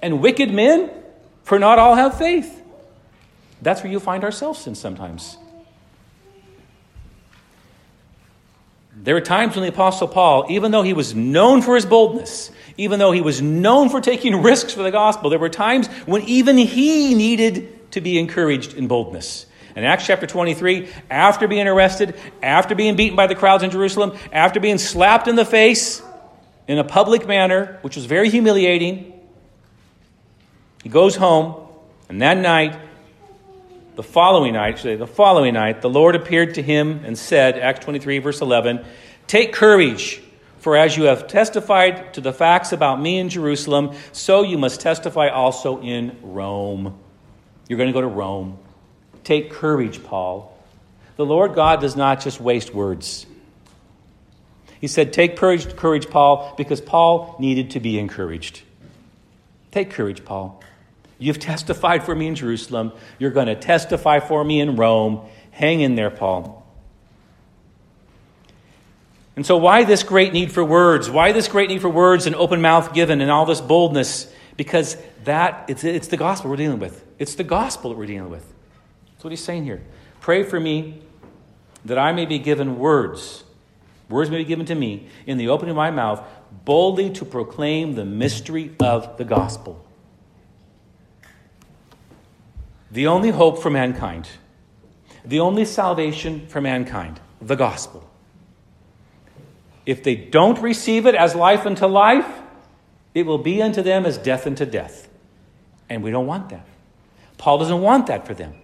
and wicked men, for not all have faith. That's where you find ourselves in sometimes. There were times when the Apostle Paul, even though he was known for his boldness, even though he was known for taking risks for the gospel, there were times when even he needed to be encouraged in boldness. In Acts chapter 23, after being arrested, after being beaten by the crowds in Jerusalem, after being slapped in the face in a public manner, which was very humiliating, he goes home, and that night, the following night, actually, the following night, the Lord appeared to him and said, Acts 23, verse 11, Take courage, for as you have testified to the facts about me in Jerusalem, so you must testify also in Rome. You're going to go to Rome. Take courage, Paul. The Lord God does not just waste words. He said, Take courage, courage, Paul, because Paul needed to be encouraged. Take courage, Paul. You've testified for me in Jerusalem. You're going to testify for me in Rome. Hang in there, Paul. And so, why this great need for words? Why this great need for words and open mouth given and all this boldness? Because that, it's, it's the gospel we're dealing with. It's the gospel that we're dealing with. That's what he's saying here. Pray for me that I may be given words. Words may be given to me in the opening of my mouth, boldly to proclaim the mystery of the gospel. The only hope for mankind, the only salvation for mankind, the gospel. If they don't receive it as life unto life, it will be unto them as death unto death. And we don't want that. Paul doesn't want that for them.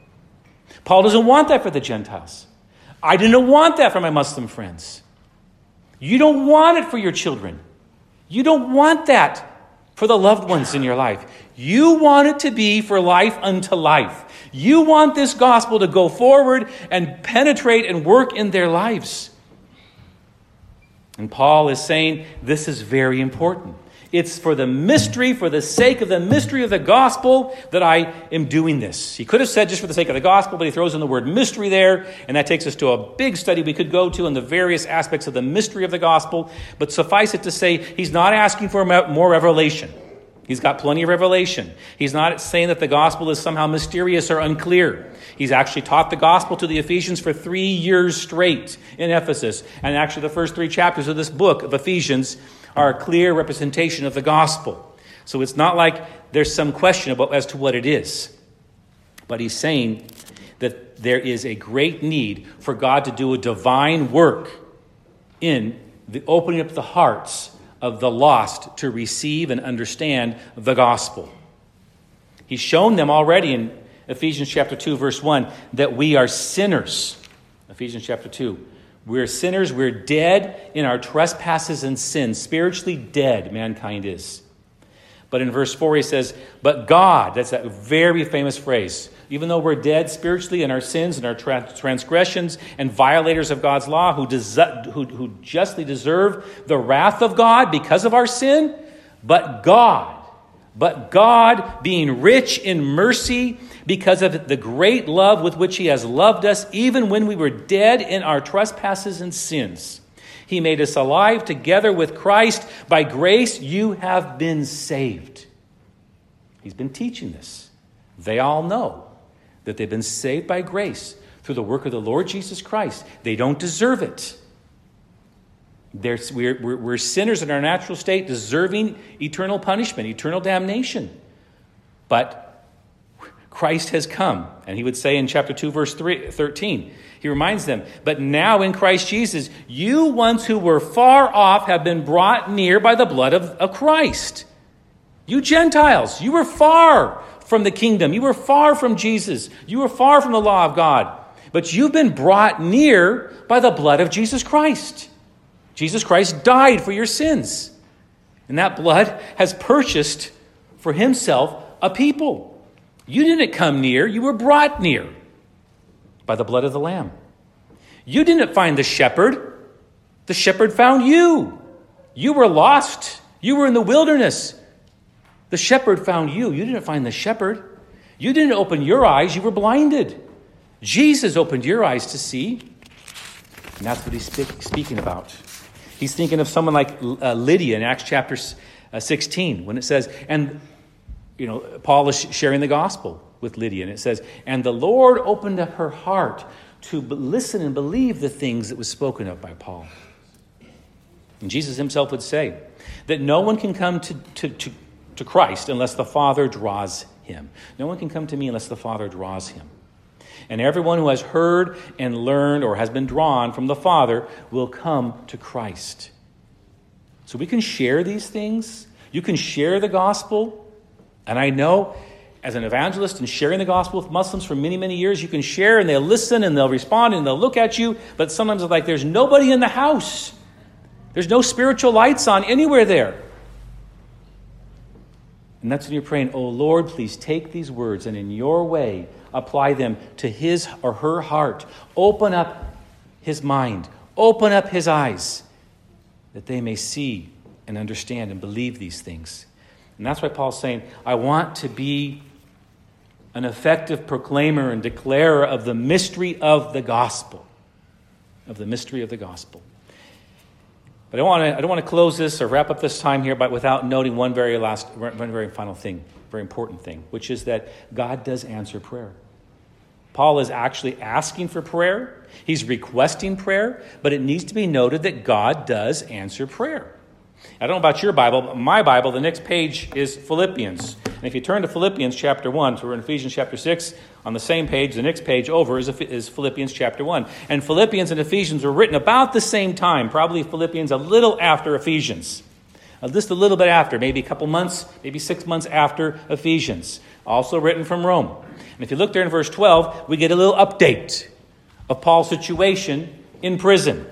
Paul doesn't want that for the Gentiles. I didn't want that for my Muslim friends. You don't want it for your children. You don't want that for the loved ones in your life. You want it to be for life unto life. You want this gospel to go forward and penetrate and work in their lives. And Paul is saying this is very important. It's for the mystery, for the sake of the mystery of the gospel, that I am doing this. He could have said just for the sake of the gospel, but he throws in the word mystery there, and that takes us to a big study we could go to on the various aspects of the mystery of the gospel. But suffice it to say, he's not asking for more revelation. He's got plenty of revelation. He's not saying that the gospel is somehow mysterious or unclear. He's actually taught the gospel to the Ephesians for three years straight in Ephesus. And actually, the first three chapters of this book of Ephesians are a clear representation of the gospel. So it's not like there's some question about as to what it is. But he's saying that there is a great need for God to do a divine work in the opening up the hearts of the lost to receive and understand the gospel. He's shown them already in Ephesians chapter 2 verse 1 that we are sinners. Ephesians chapter 2. We're sinners, we're dead in our trespasses and sins, spiritually dead mankind is. But in verse 4 he says, "But God," that's that very famous phrase. Even though we're dead spiritually in our sins and our transgressions and violators of God's law who, des- who, who justly deserve the wrath of God because of our sin, but God, but God, being rich in mercy because of the great love with which He has loved us, even when we were dead in our trespasses and sins, He made us alive together with Christ. By grace, you have been saved. He's been teaching this. They all know that they've been saved by grace through the work of the Lord Jesus Christ. They don't deserve it. We're, we're, we're, sinners in our natural state, deserving eternal punishment, eternal damnation. But Christ has come. And he would say in chapter 2, verse 3, 13, he reminds them, But now in Christ Jesus, you once who were far off have been brought near by the blood of, of Christ. You Gentiles, you were far from the kingdom. You were far from Jesus. You were far from the law of God. But you've been brought near by the blood of Jesus Christ. Jesus Christ died for your sins. And that blood has purchased for himself a people. You didn't come near, you were brought near by the blood of the Lamb. You didn't find the shepherd, the shepherd found you. You were lost, you were in the wilderness. The shepherd found you. You didn't find the shepherd. You didn't open your eyes, you were blinded. Jesus opened your eyes to see. And that's what he's speaking about. He's thinking of someone like uh, Lydia in Acts chapter uh, 16 when it says, and, you know, Paul is sharing the gospel with Lydia, and it says, and the Lord opened up her heart to listen and believe the things that was spoken of by Paul. And Jesus himself would say that no one can come to, to, to to Christ unless the Father draws him. No one can come to me unless the Father draws him. And everyone who has heard and learned or has been drawn from the Father will come to Christ. So we can share these things. You can share the gospel. And I know as an evangelist and sharing the gospel with Muslims for many, many years, you can share and they'll listen and they'll respond and they'll look at you. But sometimes it's like there's nobody in the house, there's no spiritual lights on anywhere there. And that's when you're praying, Oh Lord, please take these words and in your way apply them to his or her heart. Open up his mind, open up his eyes, that they may see and understand and believe these things. And that's why Paul's saying, I want to be an effective proclaimer and declarer of the mystery of the gospel. Of the mystery of the gospel. But I, want to, I don't want to close this or wrap up this time here but without noting one very last, one very final thing, very important thing, which is that God does answer prayer. Paul is actually asking for prayer. He's requesting prayer, but it needs to be noted that God does answer prayer. I don't know about your Bible, but my Bible, the next page is Philippians And if you turn to Philippians chapter 1, so we're in Ephesians chapter 6, on the same page, the next page over is, is Philippians chapter 1. And Philippians and Ephesians were written about the same time, probably Philippians a little after Ephesians. Uh, just a little bit after, maybe a couple months, maybe six months after Ephesians. Also written from Rome. And if you look there in verse 12, we get a little update of Paul's situation in prison.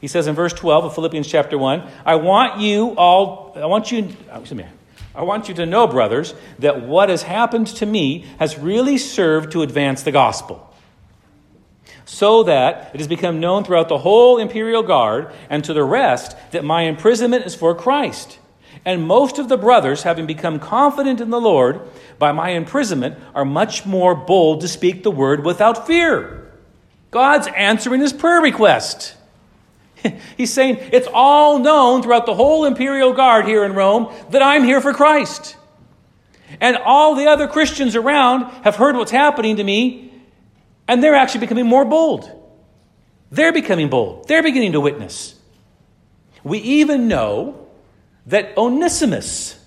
He says in verse 12 of Philippians chapter 1, I want you all, I want you, oh, excuse me, I want you to know, brothers, that what has happened to me has really served to advance the gospel. So that it has become known throughout the whole imperial guard and to the rest that my imprisonment is for Christ. And most of the brothers, having become confident in the Lord by my imprisonment, are much more bold to speak the word without fear. God's answering his prayer request. He's saying it's all known throughout the whole imperial guard here in Rome that I'm here for Christ. And all the other Christians around have heard what's happening to me, and they're actually becoming more bold. They're becoming bold. They're beginning to witness. We even know that Onesimus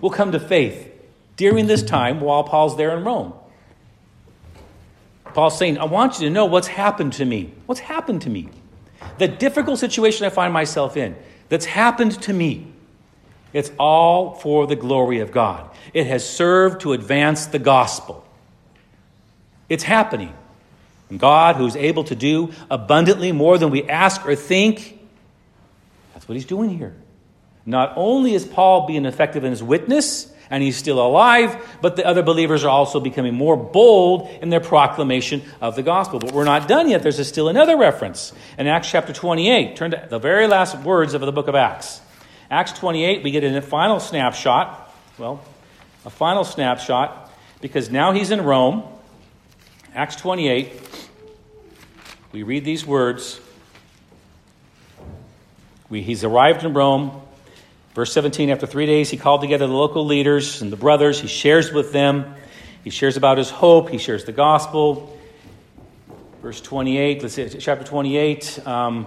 will come to faith during this time while Paul's there in Rome. Paul's saying, I want you to know what's happened to me. What's happened to me? The difficult situation I find myself in that's happened to me, it's all for the glory of God. It has served to advance the gospel. It's happening. And God, who's able to do abundantly more than we ask or think, that's what he's doing here. Not only is Paul being effective in his witness, and he's still alive, but the other believers are also becoming more bold in their proclamation of the gospel. But we're not done yet. There's still another reference. In Acts chapter 28, turn to the very last words of the book of Acts. Acts 28, we get a final snapshot. Well, a final snapshot, because now he's in Rome. Acts 28, we read these words. We, he's arrived in Rome. Verse 17 After three days, he called together the local leaders and the brothers. He shares with them. He shares about his hope. He shares the gospel. Verse 28, let's see, chapter 28. Um,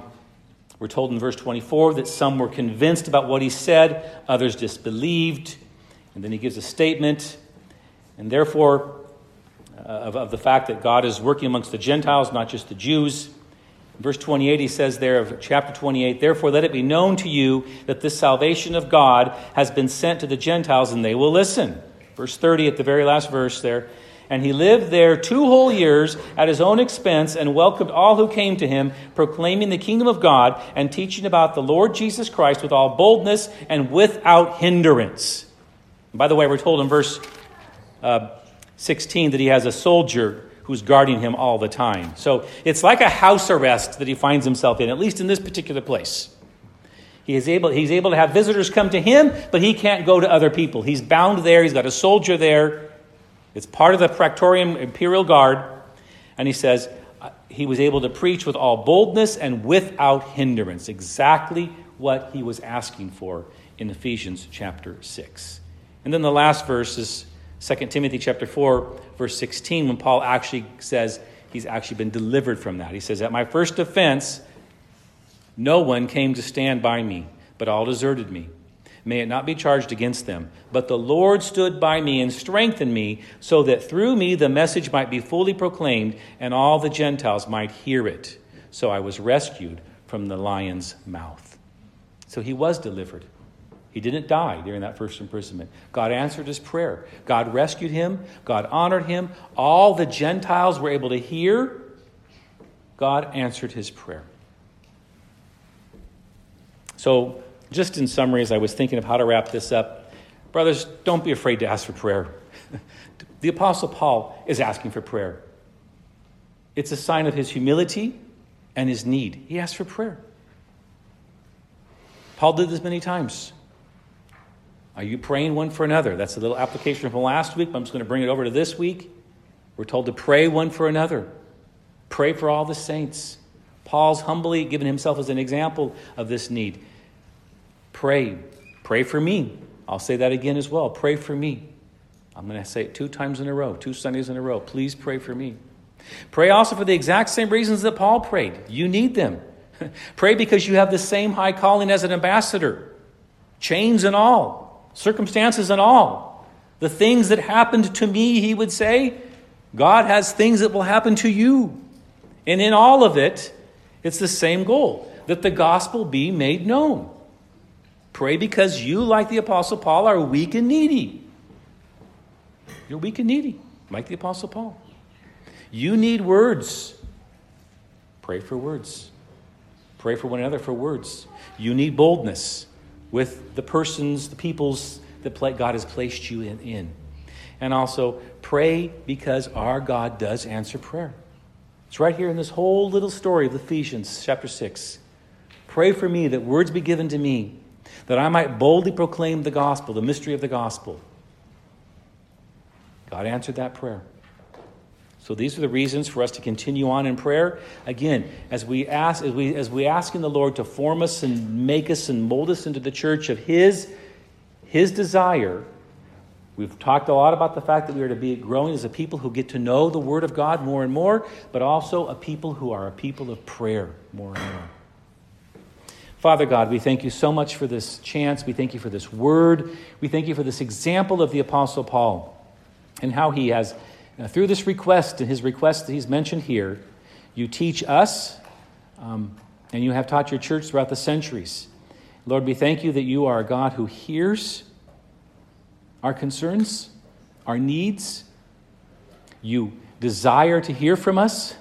we're told in verse 24 that some were convinced about what he said, others disbelieved. And then he gives a statement, and therefore, uh, of, of the fact that God is working amongst the Gentiles, not just the Jews. Verse 28, he says there of chapter 28, Therefore let it be known to you that this salvation of God has been sent to the Gentiles, and they will listen. Verse 30, at the very last verse there. And he lived there two whole years at his own expense and welcomed all who came to him, proclaiming the kingdom of God and teaching about the Lord Jesus Christ with all boldness and without hindrance. And by the way, we're told in verse uh, 16 that he has a soldier who's guarding him all the time. So it's like a house arrest that he finds himself in, at least in this particular place. He is able, he's able to have visitors come to him, but he can't go to other people. He's bound there, he's got a soldier there. It's part of the Praetorium Imperial Guard. And he says, uh, he was able to preach with all boldness and without hindrance. Exactly what he was asking for in Ephesians chapter 6. And then the last verse is 2 Timothy chapter 4, verse 16, when Paul actually says he's actually been delivered from that. He says, At my first offense, no one came to stand by me, but all deserted me. May it not be charged against them. But the Lord stood by me and strengthened me, so that through me the message might be fully proclaimed, and all the Gentiles might hear it. So I was rescued from the lion's mouth. So he was delivered. He didn't die during that first imprisonment. God answered his prayer. God rescued him. God honored him. All the Gentiles were able to hear. God answered his prayer. So, just in summary, as I was thinking of how to wrap this up, brothers, don't be afraid to ask for prayer. the Apostle Paul is asking for prayer. It's a sign of his humility and his need. He asked for prayer. Paul did this many times. Are you praying one for another? That's a little application from last week, but I'm just going to bring it over to this week. We're told to pray one for another. Pray for all the saints. Paul's humbly given himself as an example of this need. Pray. Pray for me. I'll say that again as well. Pray for me. I'm going to say it two times in a row, two Sundays in a row. Please pray for me. Pray also for the exact same reasons that Paul prayed. You need them. pray because you have the same high calling as an ambassador, chains and all circumstances and all. The things that happened to me, he would say, God has things that will happen to you. And in all of it, it's the same goal that the gospel be made known. Pray because you, like the Apostle Paul, are weak and needy. You're weak and needy, like the Apostle Paul. You need words. Pray for words. Pray for one another for words. You need boldness with the persons, the peoples that God has placed you in. in. And also, pray because our God does answer prayer. It's right here in this whole little story of Ephesians chapter 6. Pray for me that words be given to me, that I might boldly proclaim the gospel, the mystery of the gospel. God answered that prayer. So these are the reasons for us to continue on in prayer. Again, as we ask, as we, as we ask in the Lord to form us and make us and mold us into the church of His, His desire. We've talked a lot about the fact that we are to be growing as a people who get to know the Word of God more and more, but also a people who are a people of prayer more and more. Father God, we thank you so much for this chance. We thank you for this word. We thank you for this example of the Apostle Paul and how he has now, through this request and his request that he's mentioned here, you teach us, um, and you have taught your church throughout the centuries. Lord, we thank you that you are a God who hears our concerns, our needs. You desire to hear from us.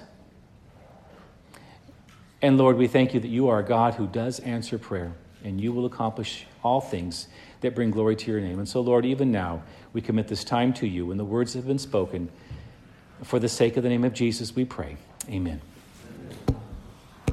And Lord, we thank you that you are a God who does answer prayer, and you will accomplish all things that bring glory to your name. And so, Lord, even now, we commit this time to you, and the words have been spoken. For the sake of the name of Jesus, we pray. Amen.